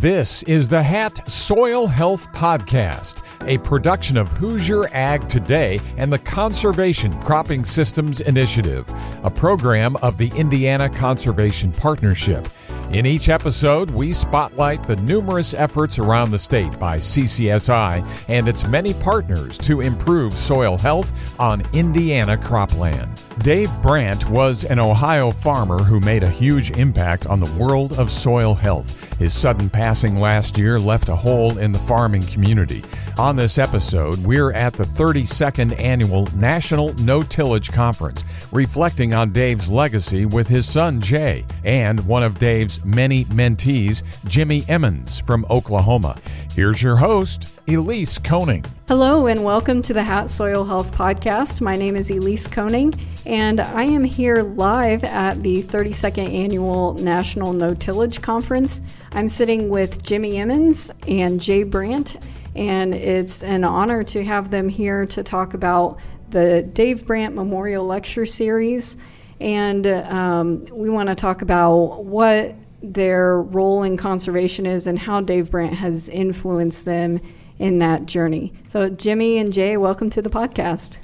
This is the Hat Soil Health Podcast, a production of Hoosier Ag Today and the Conservation Cropping Systems Initiative, a program of the Indiana Conservation Partnership. In each episode, we spotlight the numerous efforts around the state by CCSI and its many partners to improve soil health on Indiana cropland. Dave Brandt was an Ohio farmer who made a huge impact on the world of soil health. His sudden passing last year left a hole in the farming community. On this episode, we're at the 32nd annual National No Tillage Conference, reflecting on Dave's legacy with his son Jay and one of Dave's many mentees, Jimmy Emmons from Oklahoma. Here's your host, Elise Koning. Hello, and welcome to the Hat Soil Health Podcast. My name is Elise Koning, and I am here live at the 32nd Annual National No Tillage Conference. I'm sitting with Jimmy Emmons and Jay Brandt and it's an honor to have them here to talk about the Dave Brandt Memorial Lecture Series. And um, we want to talk about what their role in conservation is and how Dave Brandt has influenced them in that journey. So, Jimmy and Jay, welcome to the podcast.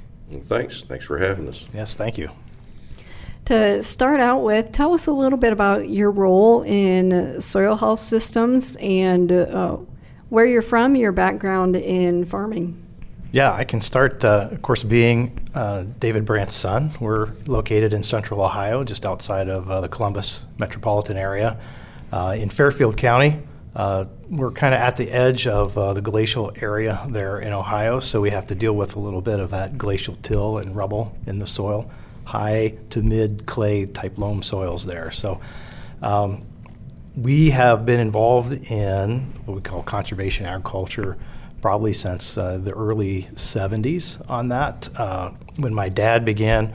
Thanks. Thanks for having us. Yes, thank you. To start out with, tell us a little bit about your role in soil health systems and uh, where you're from, your background in farming. Yeah, I can start, uh, of course, being uh, David Brandt's son. We're located in central Ohio, just outside of uh, the Columbus metropolitan area. Uh, in Fairfield County, uh, we're kind of at the edge of uh, the glacial area there in Ohio, so we have to deal with a little bit of that glacial till and rubble in the soil, high to mid clay type loam soils there. So um, we have been involved in what we call conservation agriculture probably since uh, the early 70s on that. Uh, when my dad began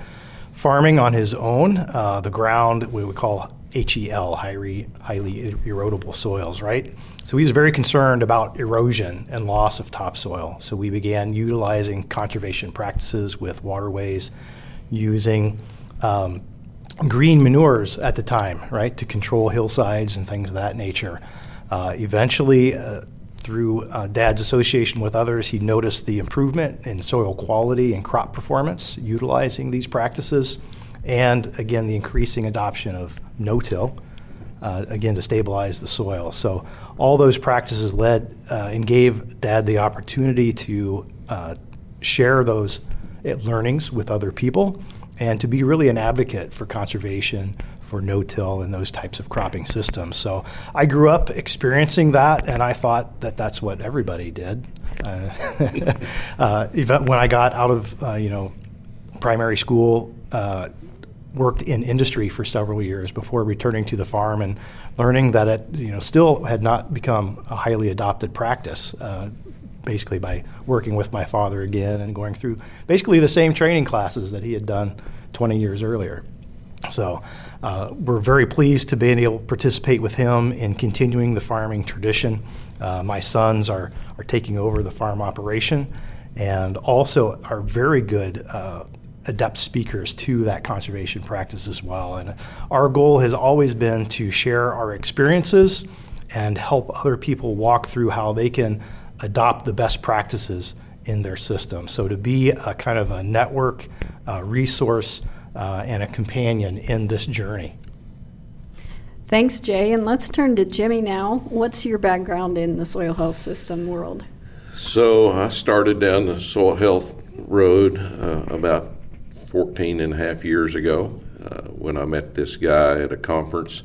farming on his own, uh, the ground we would call HEL, highly, highly erodible soils, right? So he was very concerned about erosion and loss of topsoil. So we began utilizing conservation practices with waterways, using um, green manures at the time, right, to control hillsides and things of that nature. Uh, eventually, uh, through uh, Dad's association with others, he noticed the improvement in soil quality and crop performance utilizing these practices, and again, the increasing adoption of no till. Uh, again, to stabilize the soil. So, all those practices led uh, and gave Dad the opportunity to uh, share those learnings with other people and to be really an advocate for conservation, for no-till, and those types of cropping systems. So I grew up experiencing that, and I thought that that's what everybody did. Uh, uh, when I got out of uh, you know primary school, uh, worked in industry for several years before returning to the farm and learning that it you know still had not become a highly adopted practice uh, basically by working with my father again and going through basically the same training classes that he had done 20 years earlier. So uh, we're very pleased to be able to participate with him in continuing the farming tradition. Uh, my sons are, are taking over the farm operation and also are very good uh, adept speakers to that conservation practice as well. And our goal has always been to share our experiences and help other people walk through how they can adopt the best practices in their system. So to be a kind of a network, uh, resource, uh, and a companion in this journey. Thanks, Jay. And let's turn to Jimmy now. What's your background in the soil health system world? So I started down the soil health road uh, about 14 and a half years ago uh, when I met this guy at a conference,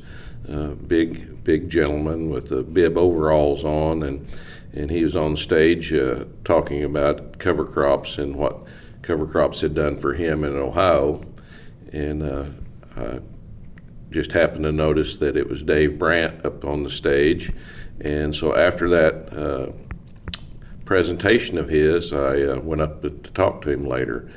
uh, big, big gentleman with the bib overalls on and and he was on stage uh, talking about cover crops and what cover crops had done for him in Ohio. And uh, I just happened to notice that it was Dave Brandt up on the stage. And so after that uh, presentation of his, I uh, went up to talk to him later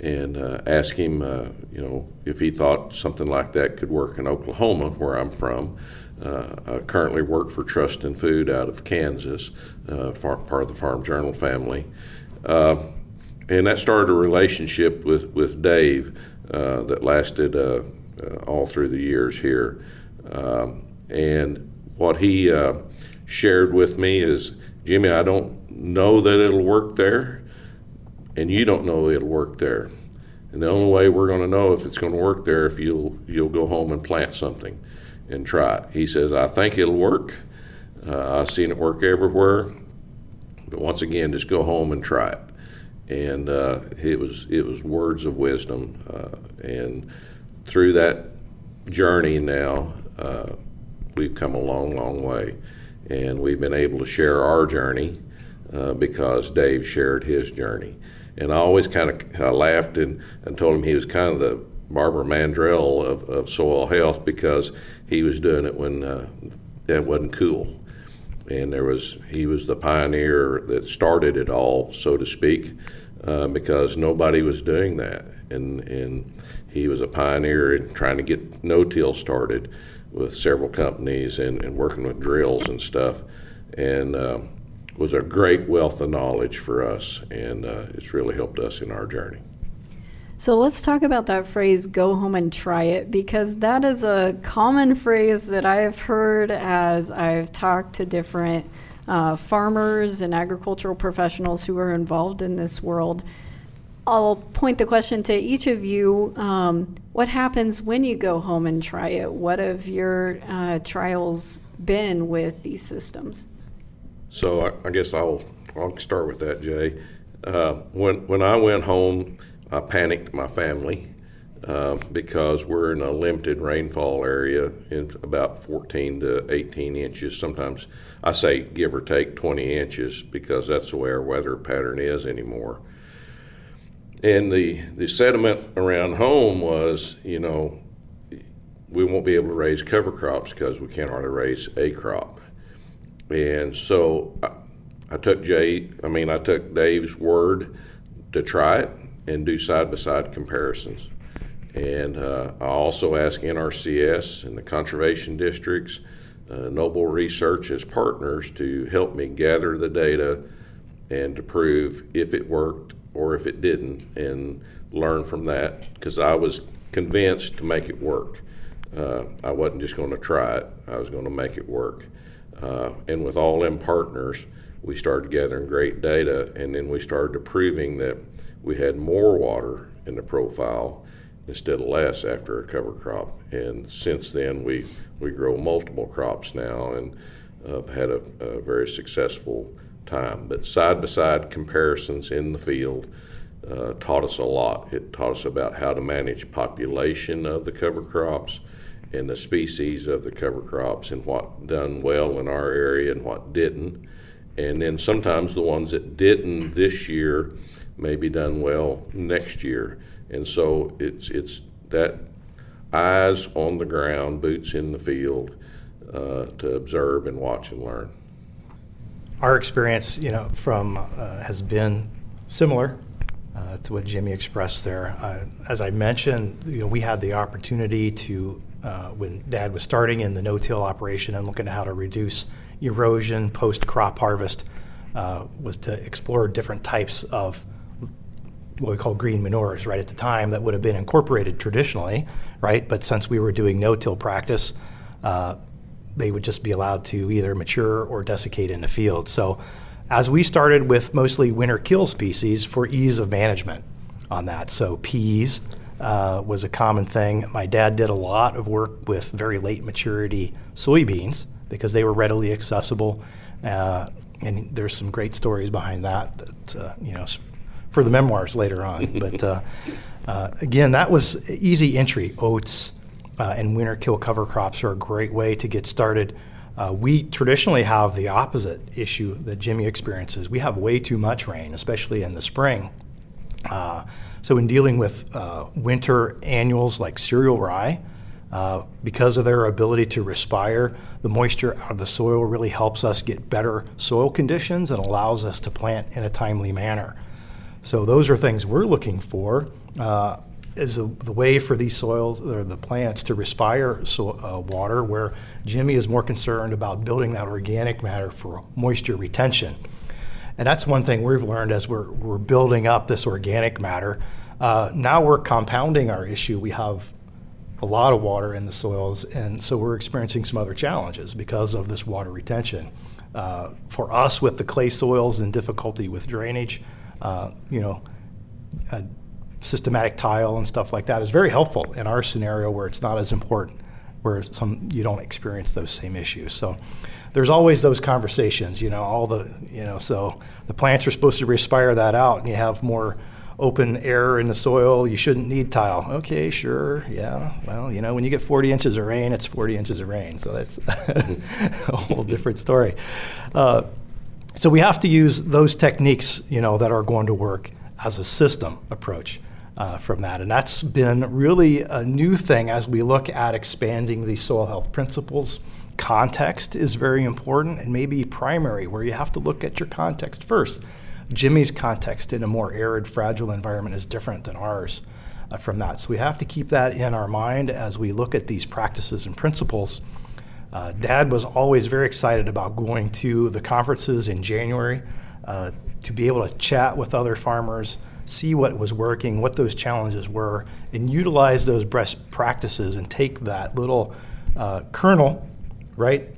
and uh, asked him, uh, you know, if he thought something like that could work in Oklahoma, where I'm from. Uh, I currently work for Trust In Food out of Kansas, uh, part of the Farm Journal family. Uh, and that started a relationship with, with Dave uh, that lasted uh, uh, all through the years here. Um, and what he shared with me is Jimmy, I don't know that it'll work there, and you don't know it'll work there. And the only way we're going to know if it's going to work there if you'll you'll go home and plant something and try it. He says, I think it'll work. Uh, I've seen it work everywhere, but once again, just go home and try it. And uh, it was it was words of wisdom, uh, and through that journey now, uh, we've come a long, long way, and we've been able to share our journey uh, because Dave shared his journey. And I always kind of laughed and, and told him he was kind of the Barbara Mandrell of, of soil health because he was doing it when uh, that wasn't cool. And there was he was the pioneer that started it all, so to speak, uh, because nobody was doing that. And and he was a pioneer in trying to get no-till started with several companies and, and working with drills and stuff. And uh, was a great wealth of knowledge for us, and uh, it's really helped us in our journey. So let's talk about that phrase, go home and try it, because that is a common phrase that I have heard as I've talked to different uh, farmers and agricultural professionals who are involved in this world. I'll point the question to each of you. Um, what happens when you go home and try it? What have your uh, trials been with these systems? So I, I guess I'll I'll start with that, Jay. Uh, when when I went home, I panicked my family uh, because we're in a limited rainfall area in about 14 to 18 inches. Sometimes I say give or take 20 inches because that's the way our weather pattern is anymore. And the the sentiment around home was, you know, we won't be able to raise cover crops because we can't hardly raise a crop. And so I, I took Jay, I mean, I took Dave's word to try it and do side by side comparisons. And uh, I also asked NRCS and the conservation districts, uh, Noble Research as partners to help me gather the data and to prove if it worked or if it didn't and learn from that because I was convinced to make it work. Uh, I wasn't just going to try it, I was going to make it work. Uh, and with all them partners, we started gathering great data, and then we started proving that we had more water in the profile instead of less after a cover crop. And since then, we, we grow multiple crops now and have had a, a very successful time. But side by side comparisons in the field uh, taught us a lot. It taught us about how to manage population of the cover crops and the species of the cover crops and what done well in our area and what didn't. And then sometimes the ones that didn't this year may be done well next year. And so it's it's that eyes on the ground, boots in the field, uh, to observe and watch and learn. Our experience, you know, from uh, has been similar uh, to what Jimmy expressed there. Uh, as I mentioned, you know, we had the opportunity to uh, when Dad was starting in the no-till operation and looking at how to reduce erosion post-crop harvest, uh, was to explore different types of what we call green manures. Right at the time, that would have been incorporated traditionally, right? But since we were doing no-till practice, uh, they would just be allowed to either mature or desiccate in the field. So, as we started with mostly winter kill species for ease of management on that, so peas uh, was a common thing. My dad did a lot of work with very late maturity soybeans because they were readily accessible. Uh, and there's some great stories behind that, that uh, you know, for the memoirs later on. but uh, uh, again, that was easy entry. Oats uh, and winter kill cover crops are a great way to get started. we traditionally have the opposite issue that Jimmy experiences. We have way too much rain, especially in the spring. Uh, so, in dealing with uh, winter annuals like cereal rye, uh, because of their ability to respire, the moisture out of the soil really helps us get better soil conditions and allows us to plant in a timely manner. So, those are things we're looking for. Uh, is the, the, way for these soils or the plants to respire so, uh, water, where Jimmy is more concerned about building that organic matter for moisture retention. And that's one thing we've learned as we're, we're building up this organic matter. Uh, now we're compounding our issue. We have a lot of water in the soils, and so we're experiencing some other challenges because of this water retention. Uh, for us, with the clay soils and difficulty with drainage, uh, you know, systematic tile and stuff like that is very helpful in our scenario where it's not as important, where some you don't experience those same issues. So there's always those conversations, you know, all the, you know, so the plants are supposed to respire that out and you have more open air in the soil, you shouldn't need tile. Okay, sure, yeah. Well, you know, when you get 40 inches of rain, it's 40 inches of rain. So that's a whole different story. Uh, so we have to use those techniques, you know, that are going to work as a system approach uh, from that. And that's been really a new thing as we look at expanding these soil health principles. Context is very important and maybe primary, where you have to look at your context first. Jimmy's context in a more arid, fragile environment is different than ours uh, from that. So we have to keep that in our mind as we look at these practices and principles. Uh, Dad was always very excited about going to the conferences in January uh, to be able to chat with other farmers, see what was working, what those challenges were, and utilize those best practices and take that little uh, kernel, right,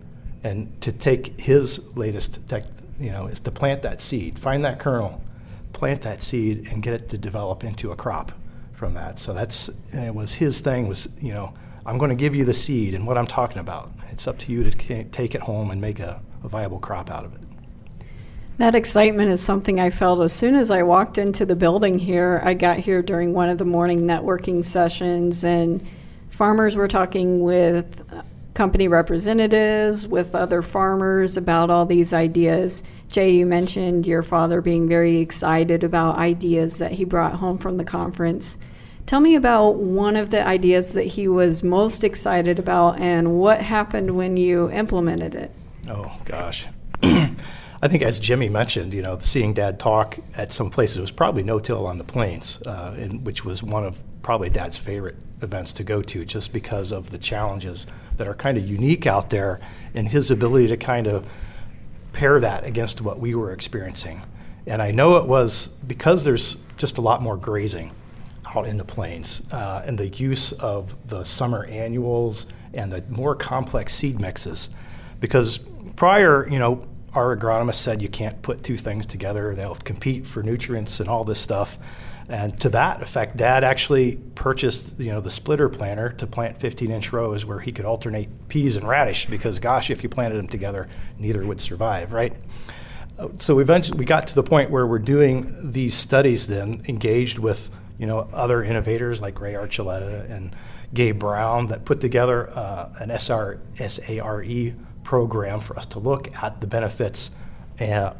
and to take his latest tech, you know, is to plant that seed, find that kernel, plant that seed, and get it to develop into a crop from that. So that's it was his thing was you know I'm going to give you the seed and what I'm talking about. It's up to you to take it home and make a, a viable crop out of it. That excitement is something I felt as soon as I walked into the building here. I got here during one of the morning networking sessions, and farmers were talking with uh, company representatives, with other farmers about all these ideas. Jay, you mentioned your father being very excited about ideas that he brought home from the conference. Tell me about one of the ideas that he was most excited about and what happened when you implemented it. Oh, gosh. I think, as Jimmy mentioned, you know, seeing Dad talk at some places was probably no till on the plains, uh, in, which was one of probably Dad's favorite events to go to, just because of the challenges that are kind of unique out there, and his ability to kind of pair that against what we were experiencing. And I know it was because there's just a lot more grazing out in the plains, uh, and the use of the summer annuals and the more complex seed mixes, because prior, you know our agronomist said you can't put two things together. They'll compete for nutrients and all this stuff. And to that effect, Dad actually purchased, you know, the splitter planter to plant 15-inch rows where he could alternate peas and radish. Because, gosh, if you planted them together, neither would survive, right? So eventually, we got to the point where we're doing these studies. Then engaged with, you know, other innovators like Ray Archuleta and Gabe Brown that put together uh, an SR, SARE program for us to look at the benefits and,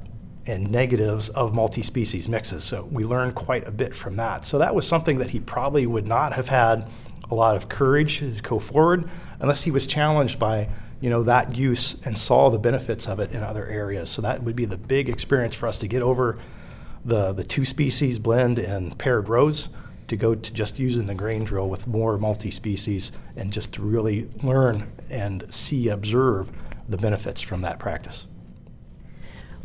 and negatives of multi species mixes. So we learned quite a bit from that. So that was something that he probably would not have had a lot of courage to go forward unless he was challenged by you know that use and saw the benefits of it in other areas. So that would be the big experience for us to get over the the two species blend and paired rows to go to just using the grain drill with more multi-species and just to really learn and see observe the benefits from that practice.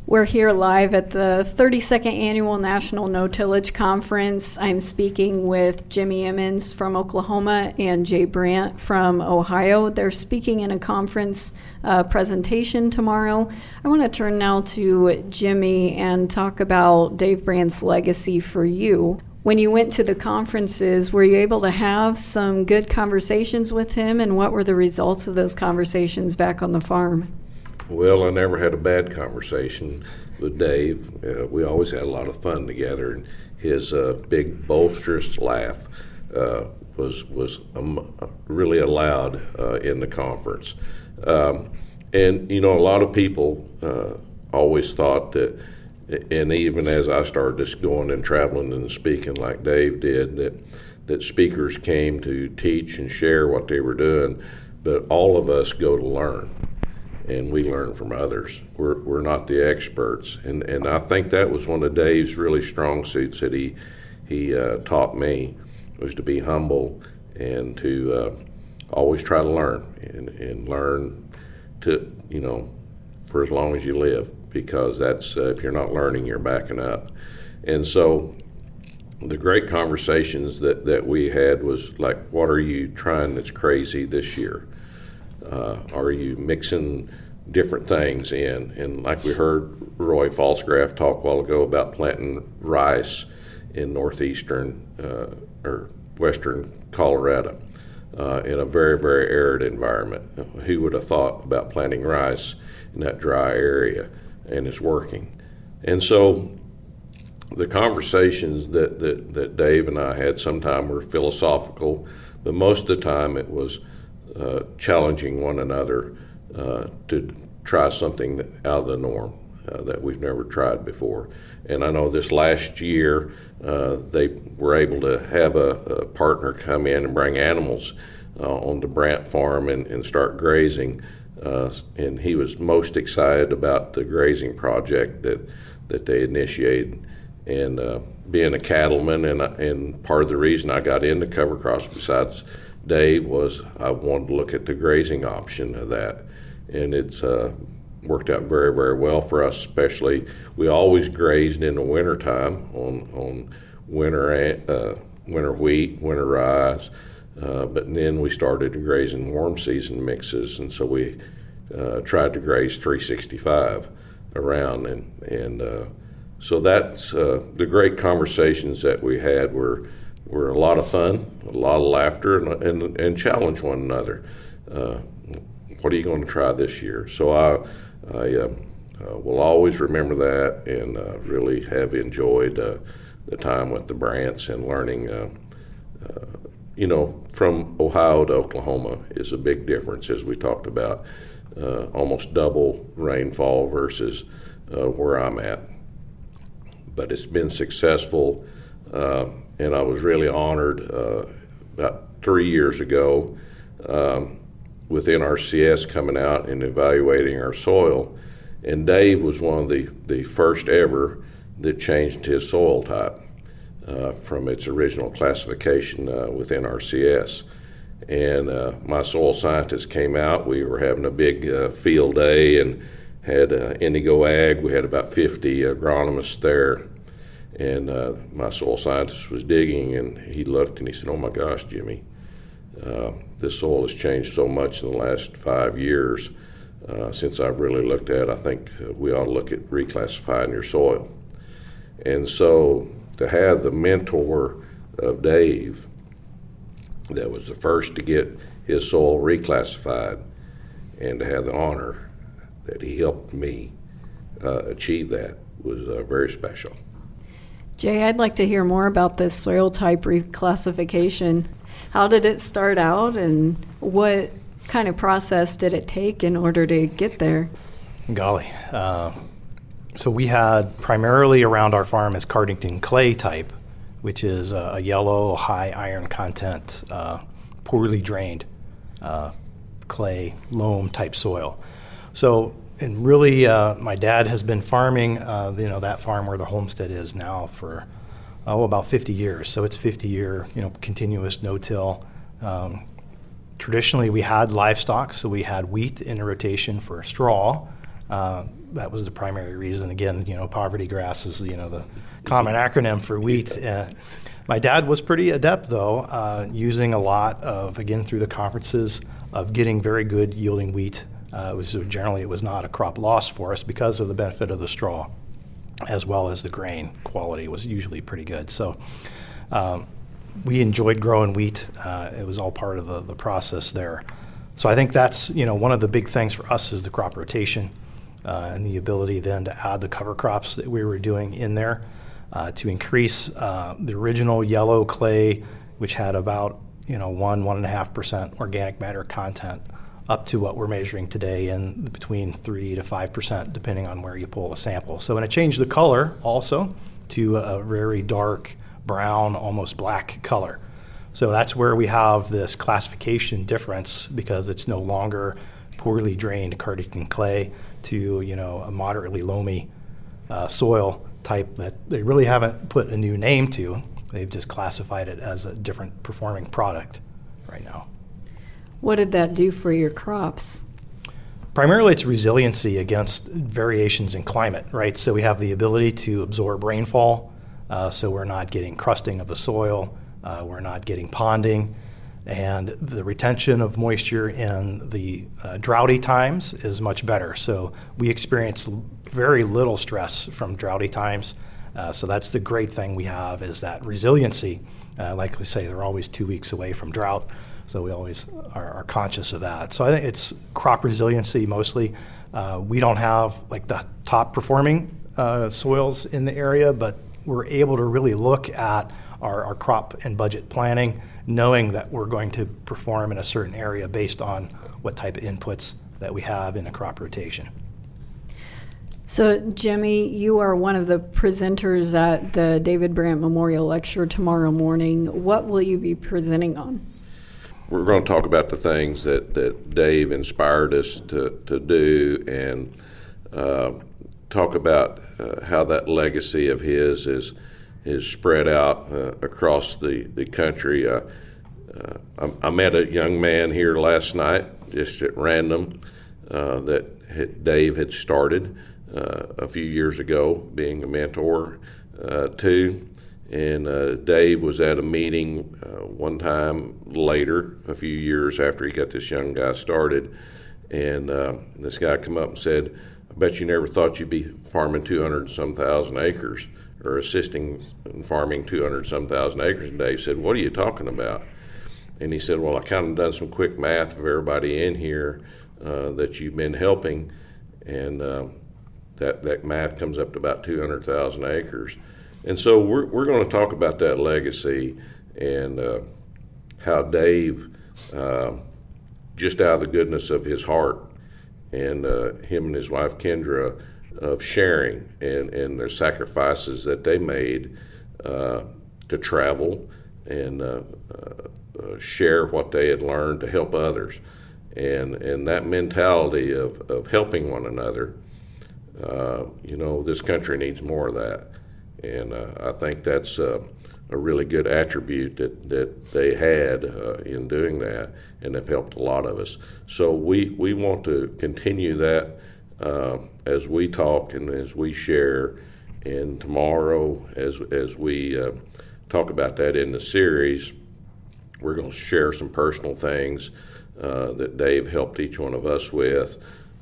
We're here live at the 32nd Annual National No Tillage Conference. I'm speaking with Jimmy Emmons from Oklahoma and Jay Brandt from Ohio. They're speaking in a conference uh, presentation tomorrow. I want to turn now to Jimmy and talk about Dave Brandt's legacy for you. When you went to the conferences, were you able to have some good conversations with him, and what were the results of those conversations back on the farm? Well, I never had a bad conversation with Dave. Uh, we always had a lot of fun together, and his uh, big boisterous laugh uh, was was um, really allowed uh, in the conference. Um, and you know, a lot of people uh, always thought that, and even as I started just going and traveling and speaking like Dave did, that that speakers came to teach and share what they were doing, but all of us go to learn and we learn from others. We're, we're not the experts. And, and I think that was one of Dave's really strong suits that he, he uh, taught me was to be humble and to uh, always try to learn and, and learn to, you know, for as long as you live because that's, uh, if you're not learning, you're backing up. And so the great conversations that, that we had was like, what are you trying that's crazy this year? Uh, are you mixing different things in. And like we heard Roy Falsgraf talk a while ago about planting rice in northeastern uh, or western Colorado uh, in a very, very arid environment. Who would have thought about planting rice in that dry area? And it's working. And so the conversations that, that, that Dave and I had sometime were philosophical, but most of the time it was uh, challenging one another uh, to try something out of the norm uh, that we've never tried before. And I know this last year uh, they were able to have a, a, partner come in and bring animals on the Brandt farm and, and start grazing. And he was most excited about the grazing project that, that they initiated. And uh, being a cattleman, and, and part of the reason I got into cover crops, besides Dave, was I wanted to look at the grazing option of that. And it's uh, worked out very, very well for us, especially we always grazed in the wintertime on, on winter, uh, winter wheat, winter rye. Uh, but then we started grazing warm season mixes, and so we uh, tried to graze 365 around, and and uh, so that's uh, the great conversations that we had were were a lot of fun, a lot of laughter, and and, and challenge one another. Uh, what are you going to try this year? So I I um, uh, will always remember that and uh, really have enjoyed uh, the time with the Brandts and learning. Uh, uh, you know, from Ohio to Oklahoma is a big difference, as we talked about. Almost double rainfall versus where I'm at. But it's been successful, and I was really honored about three years ago. Um, with NRCS coming out and evaluating our soil. And Dave was one of the, the first ever that changed his soil type uh, from its original classification uh, with NRCS. And uh, my soil scientist came out. We were having a big uh, field day and had uh, Indigo Ag. We had about 50 agronomists there. And uh, my soil scientist was digging, and he looked and he said, Oh my gosh, Jimmy, uh, this soil has changed so much in the last five years. Uh, since I've really looked at, I think we ought to look at reclassifying your soil. And so to have the mentor of Dave, that was the first to get his soil reclassified, and to have the honor that he helped me uh, achieve that was uh, very special. Jay, I'd like to hear more about this soil type reclassification. How did it start out, and what kind of process did it take in order to get there? Golly. Uh, so we had primarily around our farm is Cardington clay type, which is a, yellow, high iron content, uh, poorly drained uh, clay, loam type soil. So, and really, uh, my dad has been farming, uh, you know, that farm where the homestead is now for oh, about 50 years. So it's 50 year, you know, continuous no-till. Um, traditionally, we had livestock, so we had wheat in a rotation for straw. Uh, that was the primary reason. Again, you know, poverty grass is you know the common acronym for wheat. Uh, my dad was pretty adept, though, uh, using a lot of again through the conferences of getting very good yielding wheat. Uh, it was generally it was not a crop loss for us because of the benefit of the straw as well as the grain quality was usually pretty good. So um, we enjoyed growing wheat. Uh, it was all part of the, the process there. So I think that's you know one of the big things for us is the crop rotation uh, and the ability then to add the cover crops that we were doing in there uh, to increase uh, the original yellow clay, which had about you know one one and a half percent organic matter content up to what we're measuring today in between 3 to 5%, depending on where you pull the sample. So, and it changed the color also to a very dark brown, almost black color. So that's where we have this classification difference because it's no longer poorly drained Cardington clay to you know a moderately loamy uh, soil type that they really haven't put a new name to. They've just classified it as a different performing product right now. What did that do for your crops? Primarily, it's resiliency against variations in climate, right? So we have the ability to absorb rainfall, uh, so we're not getting crusting of the soil, uh, we're not getting ponding. and the retention of moisture in the uh, droughty times is much better. So we experience very little stress from droughty times. Uh, so that's the great thing we have is that resiliency. Uh, like I say, they're always two weeks away from drought, so we always are, are conscious of that. So I think it's crop resiliency mostly. Uh, we don't have like the top performing uh, soils in the area, but we're able to really look at our, our crop and budget planning, knowing that we're going to perform in a certain area based on what type of inputs that we have in a crop rotation. So, Jimmy, you are one of the presenters at the David Brandt Memorial Lecture tomorrow morning. What will you be presenting on? We're going to talk about the things that, that Dave inspired us to, to do and uh, talk about uh, how that legacy of his is is spread out uh, across the the country. Uh, uh I, I, met a young man here last night, just at random, uh, that Dave had started a few years ago, being a mentor to. And Dave was at a meeting one time later, a few years after he got this young guy started, and this guy come up and said I bet you never thought you'd be farming 200 some thousand acres or assisting in farming 200 some thousand acres. And Dave said, What are you talking about? And he said, Well, I kind of done some quick math of everybody in here uh, that you've been helping, and uh, that, that math comes up to about 200,000 acres. And so we're, we're going to talk about that legacy and uh, how Dave, uh, just out of the goodness of his heart, and uh, him and his wife Kendra of sharing and, and their sacrifices that they made uh, to travel and uh, uh, uh, share what they had learned to help others. And, and that mentality of, of helping one another, you know, this country needs more of that. And I think that's a really good attribute that, that they had uh, in doing that and have helped a lot of us. So we, we want to continue that uh, as we talk and as we share. And tomorrow, as, as we uh, talk about that in the series, we're going to share some personal things uh, that Dave helped each one of us with.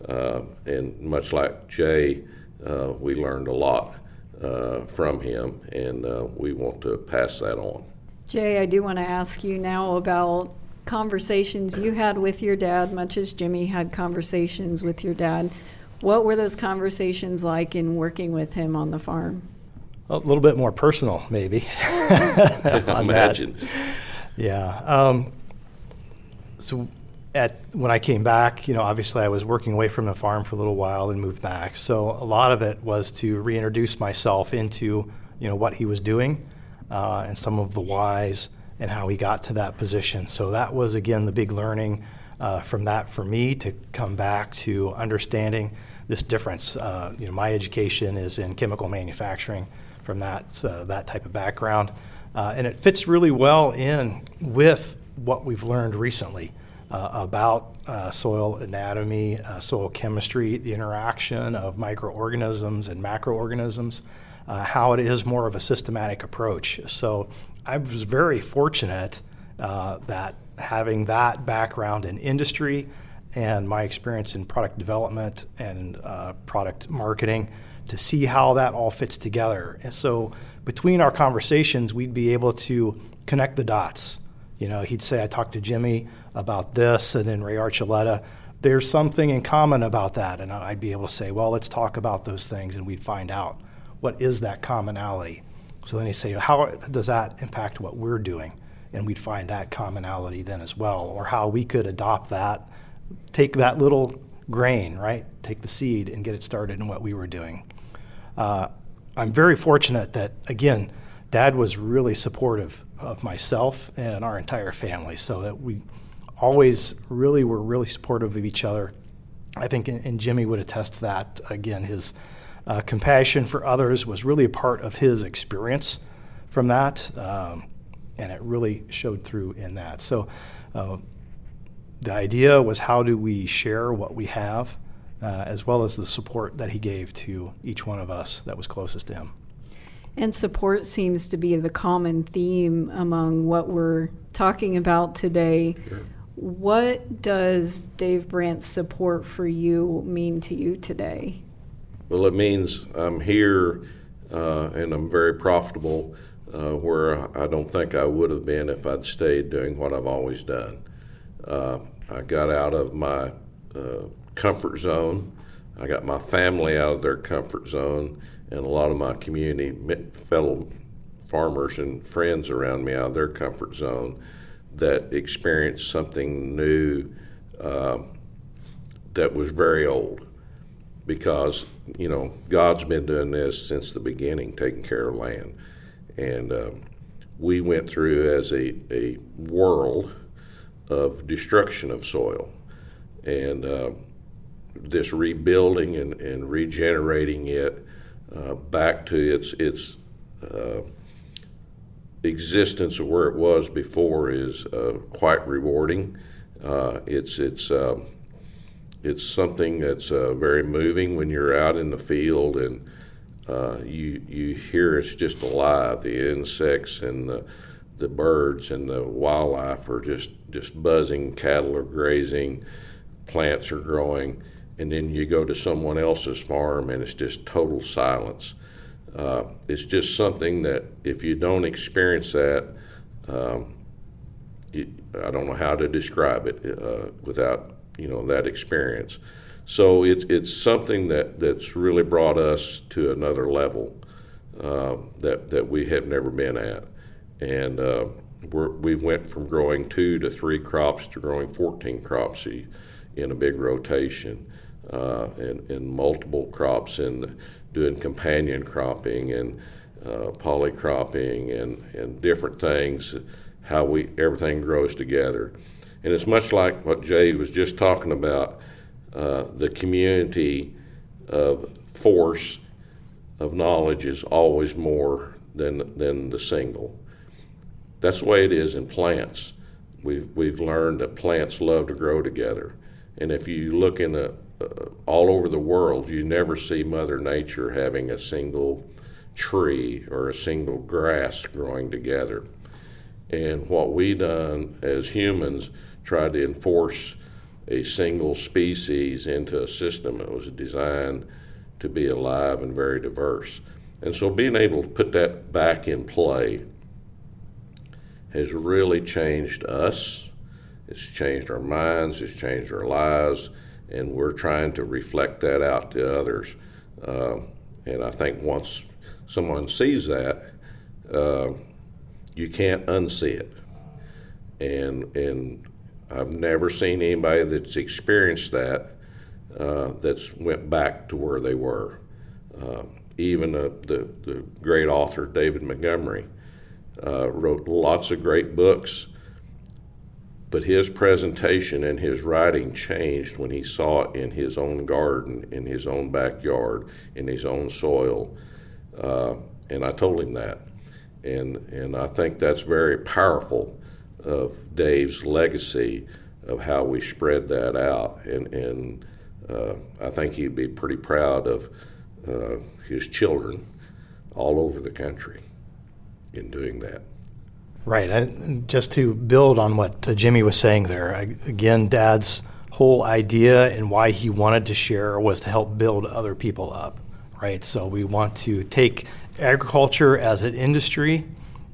Uh, and much like Jay, uh, we learned a lot uh, from him, and uh, we want to pass that on. Jay, I do want to ask you now about conversations you had with your dad, much as Jimmy had conversations with your dad. What were those conversations like in working with him on the farm? A little bit more personal, maybe. Imagine. That. Yeah. Um, so at when I came back, you know, obviously I was working away from the farm for a little while and moved back. So a lot of it was to reintroduce myself into, you know, what he was doing uh, and some of the whys and how he got to that position. So that was again the big learning uh, from that for me to come back to understanding this difference. Uh, you know, my education is in chemical manufacturing from that uh, that type of background, uh, and it fits really well in with what we've learned recently about uh, soil anatomy, uh, soil chemistry, the interaction of microorganisms and macroorganisms, uh, how it is more of a systematic approach. So I was very fortunate uh, that having that background in industry and my experience in product development and uh, product marketing to see how that all fits together. And so between our conversations, we'd be able to connect the dots you know, he'd say, I talked to Jimmy about this, and then Ray Archuleta. There's something in common about that. And I'd be able to say, well, let's talk about those things, and we'd find out what is that commonality. So then he'd say, how does that impact what we're doing? And we'd find that commonality then as well, or how we could adopt that, take that little grain, right? Take the seed and get it started in what we were doing. Uh, I'm very fortunate that, again, Dad was really supportive of myself and our entire family, so that we always really were really supportive of each other. I think, and Jimmy would attest to that. Again, his uh, compassion for others was really a part of his experience from that, um, and it really showed through in that. So, uh, the idea was how do we share what we have, uh, as well as the support that he gave to each one of us that was closest to him. And support seems to be the common theme among what we're talking about today. Sure. What does Dave Brandt's support for you mean to you today? Well, it means I'm here uh, and I'm very profitable uh, where I don't think I would have been if I'd stayed doing what I've always done. Uh, I got out of my uh, comfort zone. I got my family out of their comfort zone, and a lot of my community, fellow farmers and friends around me out of their comfort zone that experienced something new uh, that was very old. Because you know God's been doing this since the beginning, taking care of land, and um, we went through as a, a world of destruction of soil, and uh, this rebuilding and, and regenerating it uh, back to its its uh, existence of where it was before is uh, quite rewarding. Uh, it's it's um, it's something that's uh, very moving when you're out in the field and you you hear it's just alive. The insects and the the birds and the wildlife are just just buzzing. Cattle are grazing, plants are growing, and then you go to someone else's farm and it's just total silence. Uh, it's just something that if you don't experience that, um, you, I don't know how to describe it uh, without you know that experience. So it's it's something that, that's really brought us to another level uh, that that we have never been at, and uh, we went from growing two to three crops to growing 14 crops in a big rotation, uh, and, and multiple crops and doing companion cropping and uh, polycropping and, and different things, how we everything grows together. And it's much like what Jay was just talking about uh, the community of force of knowledge is always more than, than the single. That's the way it is in plants. We've, we've learned that plants love to grow together. And if you look in a, uh, all over the world, you never see Mother Nature having a single tree or a single grass growing together. And what we done as humans tried to enforce a single species into a system that was designed to be alive and very diverse. And so being able to put that back in play has really changed us. It's changed our minds, it's changed our lives, and we're trying to reflect that out to others. Uh, and I think once someone sees that, uh, you can't unsee it. And, and I've never seen anybody that's experienced that uh, that's went back to where they were. Uh, even the, the, the, great author David Montgomery uh, wrote lots of great books, but his presentation and his writing changed when he saw it in his own garden, in his own backyard, in his own soil. Uh, and I told him that. And, and I think that's very powerful of Dave's legacy of how we spread that out. And, and uh, I think he'd be pretty proud of uh, his children all over the country in doing that. Right. Just to build on what uh, Jimmy was saying there, again, Dad's whole idea and why he wanted to share was to help build other people up. Right. So we want to take agriculture as an industry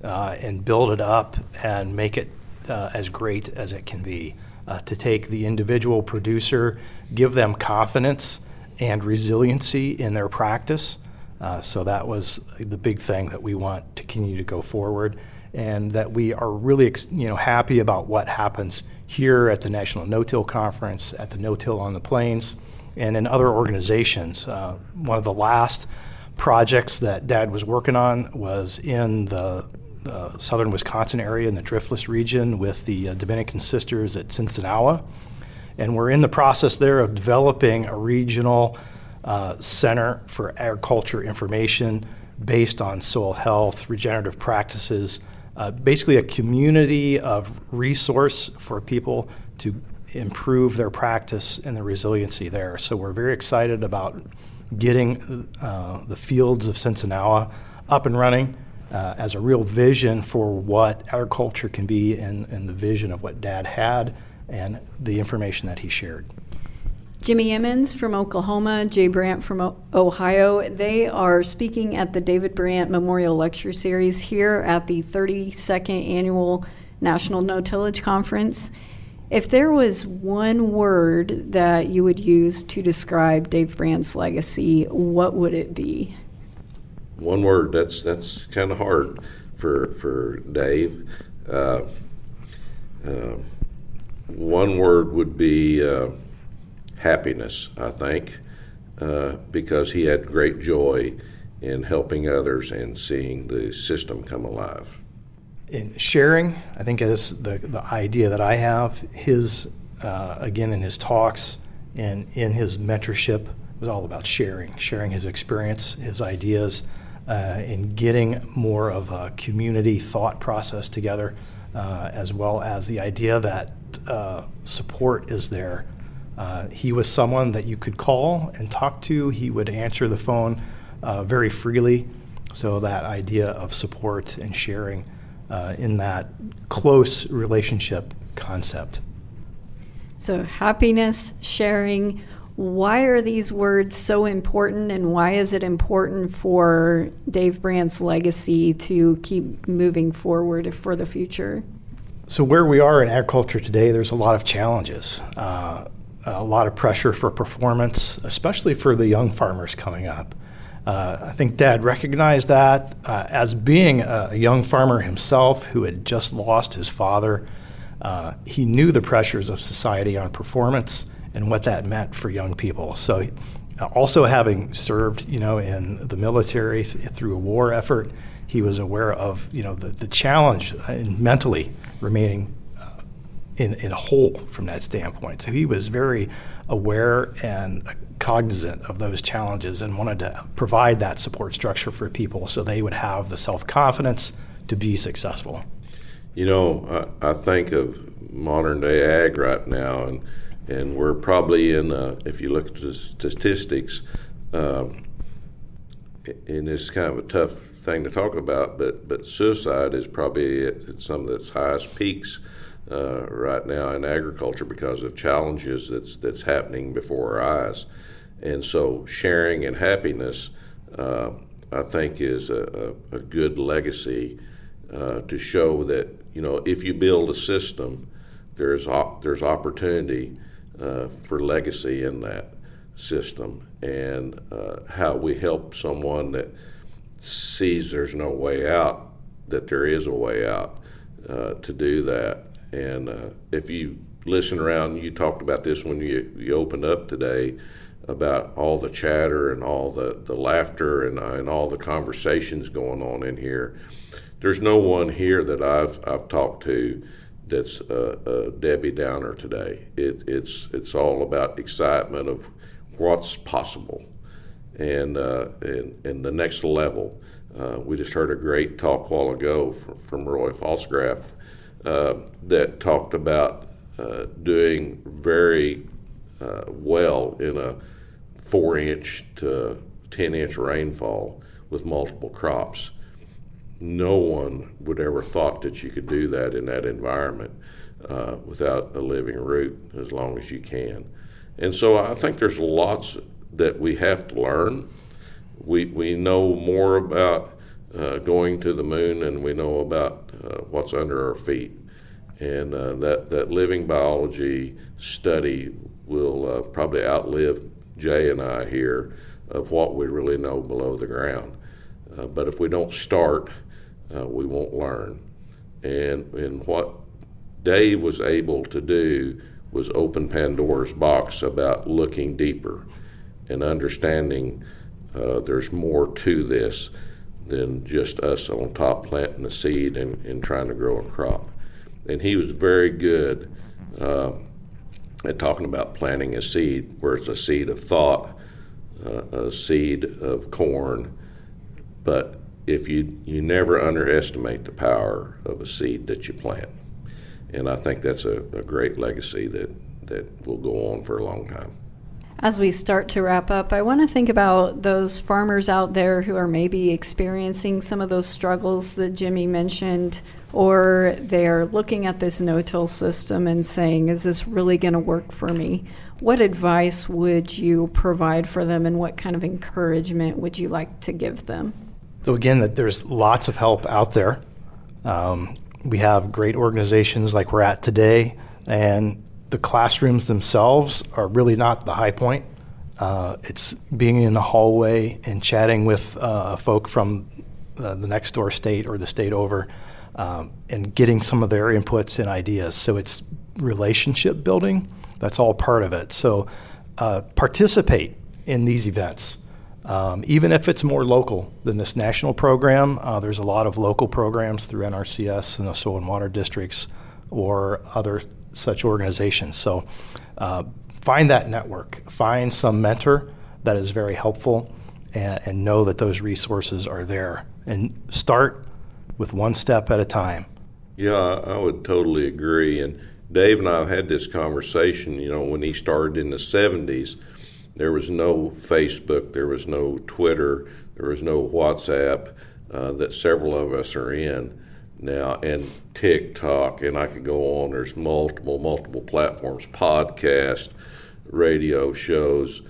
uh, and build it up and make it uh, as great as it can be. Uh, to take the individual producer, give them confidence and resiliency in their practice. Uh, so that was the big thing that we want to continue to go forward, and that we are really you know happy about what happens here at the National No-Till Conference, at the No-Till on the Plains, and in other organizations. Uh, one of the last projects that Dad was working on was in the uh, southern Wisconsin area in the Driftless region with the uh, Dominican Sisters at Sinsinawa. And we're in the process there of developing a regional uh, center for agriculture information based on soil health, regenerative practices, uh, basically a community of resource for people to improve their practice and their resiliency there. So we're very excited about getting uh, the fields of Sinsinawa up and running uh, as a real vision for what agriculture can be and, and the vision of what Dad had and the information that he shared. Jimmy Emmons from Oklahoma, Jay Brandt from o- Ohio. They are speaking at the David Brandt Memorial Lecture Series here at the 32nd Annual National No Tillage Conference. If there was one word that you would use to describe Dave Brandt's legacy, what would it be? One word. That's that's kind of hard for for Dave. Uh, uh, one word would be uh, happiness. I think uh, because he had great joy in helping others and seeing the system come alive in sharing, I think is the, the idea that I have. His, uh, again, in his talks and in his mentorship was all about sharing, sharing his experience, his ideas, uh, and getting more of a community thought process together, uh, as well as the idea that uh, support is there. Uh, he was someone that you could call and talk to. He would answer the phone uh, very freely. So that idea of support and sharing uh, in that close relationship concept. So, happiness, sharing. Why are these words so important, and why is it important for Dave Brandt's legacy to keep moving forward for the future? So, where we are in agriculture today, there's a lot of challenges, uh, a lot of pressure for performance, especially for the young farmers coming up. Uh, I think Dad recognized that uh, as being a young farmer himself who had just lost his father. Uh, he knew the pressures of society on performance and what that meant for young people. So, uh, also having served, you know, in the military th- through a war effort, he was aware of, you know, the, the challenge in mentally remaining uh, in, in a whole from that standpoint. So he was very aware and cognizant of those challenges and wanted to provide that support structure for people so they would have the self confidence to be successful. You know, I, I, think of modern day ag right now, and and we're probably in. A, if you look at the statistics, um, and it's kind of a tough thing to talk about, but but suicide is probably at some of its highest peaks uh, right now in agriculture because of challenges that's that's happening before our eyes, and so sharing and happiness, uh, I think, is a, a, a good legacy uh, to show that you know if you build a system, there's op- there's opportunity uh, for legacy in that system, and uh, how we help someone that sees there's no way out that there is a way out uh, to do that and uh, if you listen around, you talked about this when you, you opened up today about all the chatter and all the, the laughter and, uh, and all the conversations going on in here. There's no one here that I've, I've talked to that's a, a Debbie Downer today. It, it's, it's all about excitement of what's possible and, uh, and, and the next level. Uh, we just heard a great talk a while ago from, from Roy Falsgraf uh, that talked about uh, doing very uh, well in a four inch to 10 inch rainfall with multiple crops. No one would ever thought that you could do that in that environment uh, without a living root as long as you can. And so I think there's lots that we have to learn. We, we know more about uh, going to the moon and we know about uh, what's under our feet. And uh, that, that living biology study will uh, probably outlive Jay and I here of what we really know below the ground. Uh, but if we don't start, uh, we won't learn. And, and what Dave was able to do was open Pandora's box about looking deeper and understanding there's more to this than just us on top planting a seed and, and trying to grow a crop. And he was very good uh, at talking about planting a seed, where it's a seed of thought, uh, a seed of corn. But if you you never underestimate the power of a seed that you plant, and I think that's a, a great legacy that that will go on for a long time. As we start to wrap up, I want to think about those farmers out there who are maybe experiencing some of those struggles that Jimmy mentioned, or they're looking at this no till system and saying, Is this really going to work for me? What advice would you provide for them, and what kind of encouragement would you like to give them? So, again, that there's lots of help out there. Um, we have great organizations like we're at today, and the classrooms themselves are really not the high point. Uh, it's being in the hallway and chatting with uh, folk from uh, the next door state or the state over um, and getting some of their inputs and ideas. So it's relationship building. That's all part of it. So uh, participate in these events. Um, even if it's more local than this national program, uh, there's a lot of local programs through NRCS and the soil and water districts or other such organizations. So uh, find that network, find some mentor that is very helpful, and, and know that those resources are there. And start with one step at a time. Yeah, I would totally agree. And Dave and I have had this conversation. You know, when he started in the 70s, there was no Facebook, there was no Twitter, there was no WhatsApp uh, that several of us are in now, and TikTok, and I could go on. There's multiple, multiple platforms, podcast, radio shows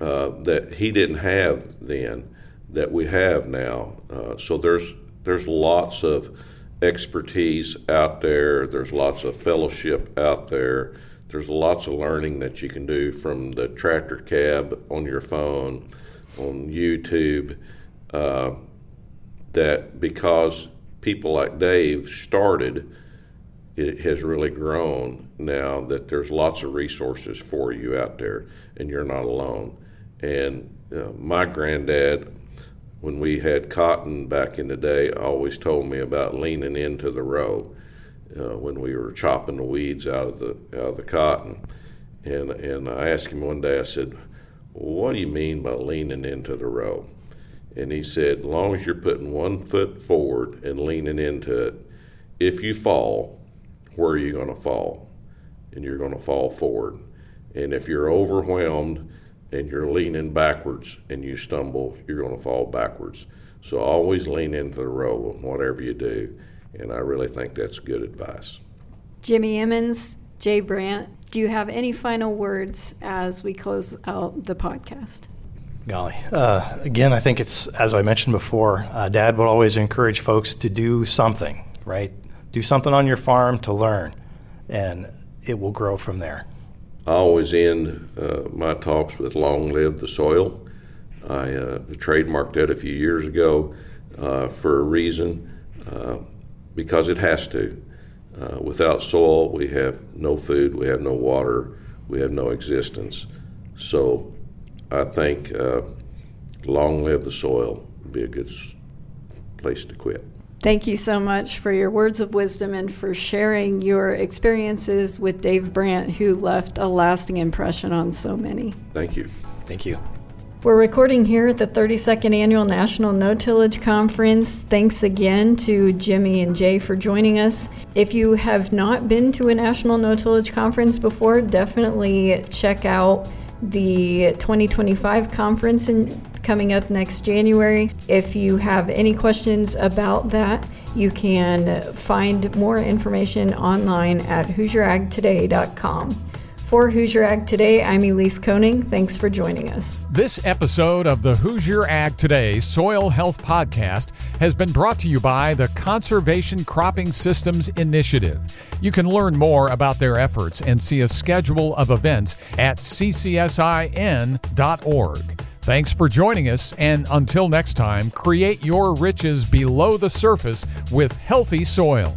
uh, that he didn't have then that we have now. Uh, so there's there's lots of expertise out there. There's lots of fellowship out there. There's lots of learning that you can do from the tractor cab on your phone, on YouTube. Uh, that because people like Dave started, it has really grown now that there's lots of resources for you out there and you're not alone. And uh, my granddad, when we had cotton back in the day, always told me about leaning into the row uh, when we were chopping the weeds out of the out of the cotton. And and I asked him one day. I said, "What do you mean by leaning into the row?" And he said, as long as you're putting one foot forward and leaning into it, if you fall, where are you going to fall? And you're going to fall forward. And if you're overwhelmed and you're leaning backwards and you stumble, you're going to fall backwards. So always lean into the row, whatever you do. And I really think that's good advice. Jimmy Emmons, Jay Brandt, do you have any final words as we close out the podcast? Golly. Uh, again, I think it's, as I mentioned before, uh, Dad would always encourage folks to do something, right? Do something on your farm to learn, and it will grow from there. I always end uh, my talks with long live the soil. I uh, trademarked that a few years ago uh, for a reason, uh, because it has to. without soil, we have no food, we have no water, we have no existence. So I think uh, long live the soil would be a good place to quit. Thank you so much for your words of wisdom and for sharing your experiences with Dave Brandt, who left a lasting impression on so many. Thank you. Thank you. We're recording here at the 32nd Annual National No Tillage Conference. Thanks again to Jimmy and Jay for joining us. If you have not been to a National No Tillage Conference before, definitely check out the 2025 conference in, coming up next January. If you have any questions about that, you can find more information online at HoosierAgToday.com. For Hoosier Ag Today, I'm Elise Koning. Thanks for joining us. This episode of the Hoosier Ag Today Soil Health Podcast has been brought to you by the Conservation Cropping Systems Initiative. You can learn more about their efforts and see a schedule of events at ccsin.org. Thanks for joining us, and until next time, create your riches below the surface with healthy soil.